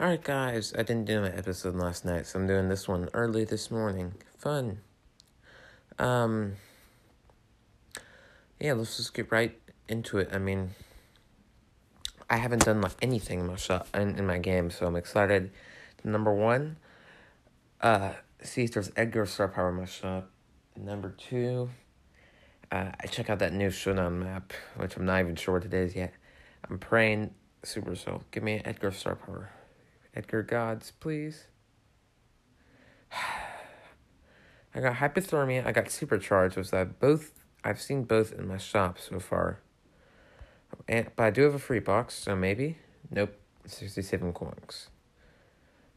Alright, guys, I didn't do my episode last night, so I'm doing this one early this morning. Fun. Um, yeah, let's just get right into it. I mean, I haven't done like anything in my shop in, in my game, so I'm excited. Number one, uh, see if there's Edgar Star Power in my shop. Number two, uh, I check out that new Shunan map, which I'm not even sure what it is yet. I'm praying Supercell. give me an Edgar Star Power. Edgar Gods, please. I got hypothermia. I got supercharged. Was that both? I've seen both in my shop so far. And but I do have a free box, so maybe. Nope, sixty-seven coins.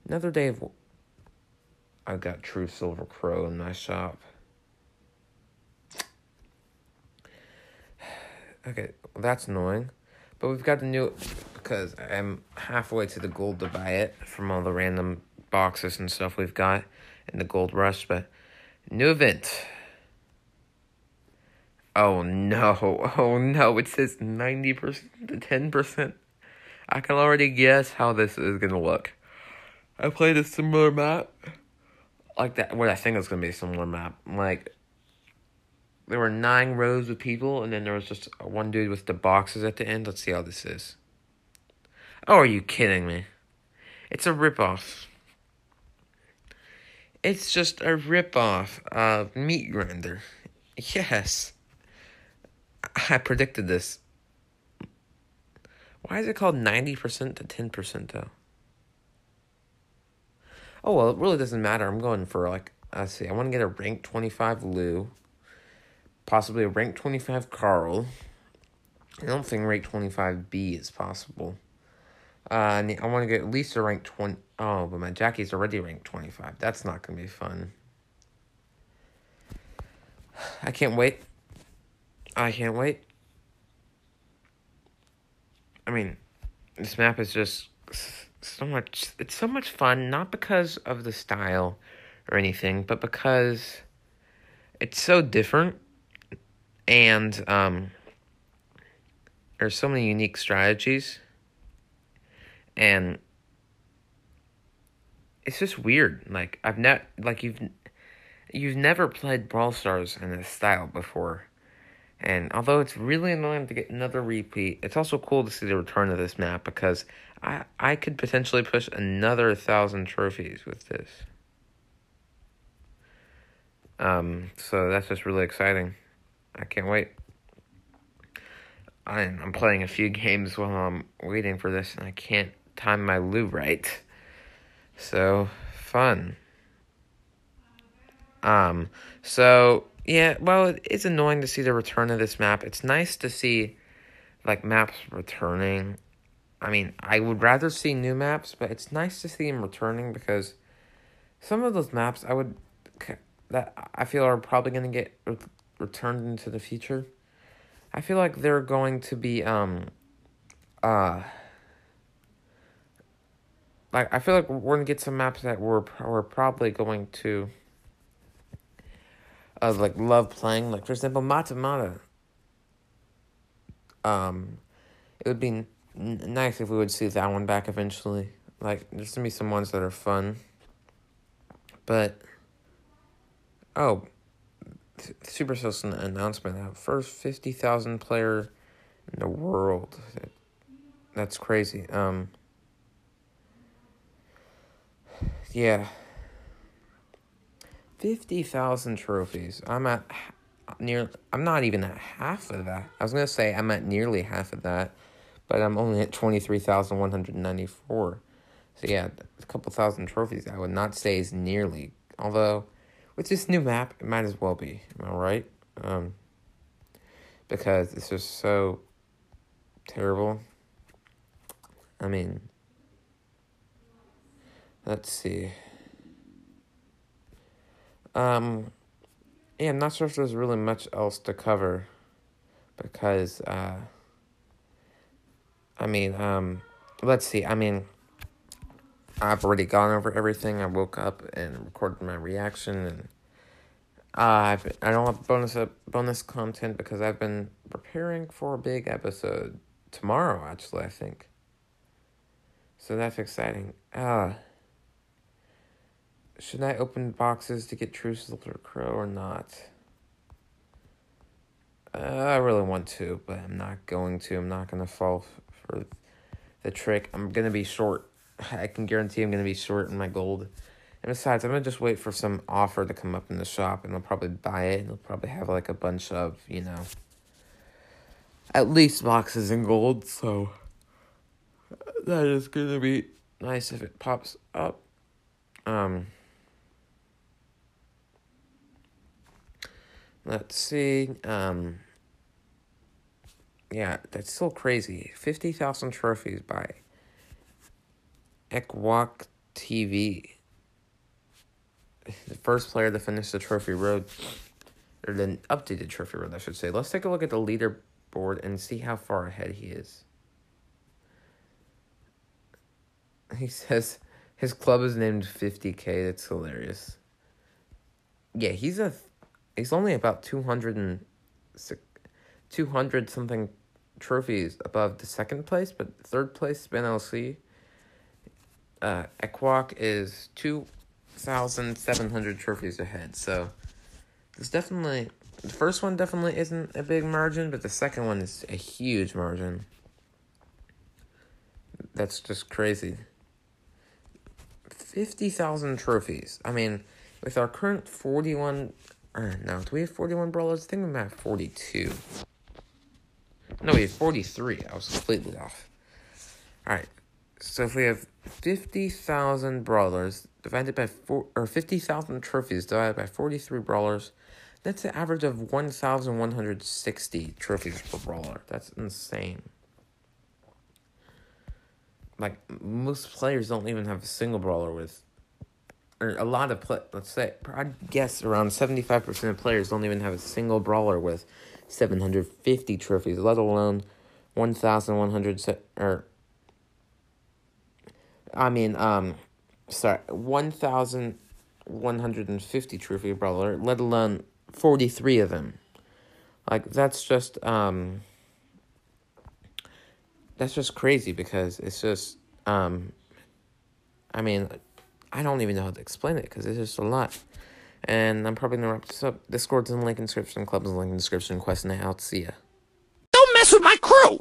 Another day of. I've got True Silver Crow in my shop. Okay, well, that's annoying. But we've got the new because I'm halfway to the gold to buy it from all the random boxes and stuff we've got in the gold rush. But new event. Oh no, oh no, it says 90% to 10%. I can already guess how this is gonna look. I played a similar map. Like that, what I think is gonna be a similar map. Like, there were nine rows of people, and then there was just one dude with the boxes at the end. Let's see how this is. Oh, are you kidding me? It's a ripoff. It's just a ripoff of Meat Grinder. Yes. I predicted this. Why is it called 90% to 10% though? Oh, well, it really doesn't matter. I'm going for like, let's see, I want to get a rank 25 Lou, possibly a rank 25 Carl. I don't think rank 25B is possible. Uh, I want to get at least a rank 20. Oh, but my Jackie's already ranked 25. That's not going to be fun. I can't wait. I can't wait. I mean, this map is just so much. It's so much fun, not because of the style or anything, but because it's so different and um, there's so many unique strategies and it's just weird. Like I've not like you've you've never played Brawl Stars in this style before. And although it's really annoying to get another repeat, it's also cool to see the return of this map because I I could potentially push another thousand trophies with this. Um, so that's just really exciting. I can't wait. I'm I'm playing a few games while I'm waiting for this, and I can't time my Lou right. So fun. Um, so yeah, well, it's annoying to see the return of this map. It's nice to see like maps returning. I mean, I would rather see new maps, but it's nice to see them returning because some of those maps I would that I feel are probably going to get re- returned into the future. I feel like they're going to be um uh like I feel like we're gonna get some maps that we're we're probably going to uh like love playing. Like for example, Mata Mata. Um, it would be n- nice if we would see that one back eventually. Like there's gonna be some ones that are fun, but oh, Supercell's an announcement that first fifty thousand player in the world. That's crazy. Um. Yeah. 50,000 trophies. I'm at near I'm not even at half of that. I was going to say I'm at nearly half of that, but I'm only at 23,194. So yeah, a couple thousand trophies I would not say is nearly. Although with this new map, it might as well be. Am I right? Um because it's just so terrible. I mean, Let's see. Um, yeah, I'm not sure if there's really much else to cover because, uh, I mean, um, let's see. I mean, I've already gone over everything. I woke up and recorded my reaction, and uh, I've, I don't have bonus uh, bonus content because I've been preparing for a big episode tomorrow. Actually, I think. So that's exciting. Uh, should I open boxes to get True Silver Crow or not? Uh, I really want to, but I'm not going to. I'm not going to fall for the trick. I'm going to be short. I can guarantee I'm going to be short in my gold. And besides, I'm going to just wait for some offer to come up in the shop, and I'll probably buy it. And I'll probably have like a bunch of, you know, at least boxes in gold. So that is going to be nice if it pops up. Um, let's see. Um, yeah, that's still crazy. 50,000 trophies by Ekwok TV. The first player to finish the trophy road, or the updated trophy road, I should say. Let's take a look at the leaderboard and see how far ahead he is. He says his club is named 50k. That's hilarious. Yeah, he's a he's only about 200 and 200 something trophies above the second place, but third place Spin LC. Uh, is 2,700 trophies ahead. So it's definitely the first one definitely isn't a big margin, but the second one is a huge margin. That's just crazy. 50,000 trophies. I mean, with our current 41 or no, do we have 41 brawlers? I think we have 42. No, we have 43. I was completely off. Alright. So if we have 50,000 brawlers divided by four or 50,000 trophies divided by 43 brawlers, that's an average of 1,160 trophies per brawler. That's insane. Like most players don't even have a single brawler with or a lot of play, let's say I guess around 75% of players don't even have a single brawler with 750 trophies, let alone 1,100 or I mean, um, sorry, 1,150 trophy brawler, let alone 43 of them. Like, that's just, um, that's just crazy because it's just, um, I mean, I don't even know how to explain it because it's just a lot. And I'm probably gonna wrap this up. Discord's in the link in description, club's in the link in description, quest and out. See ya. Don't mess with my crew!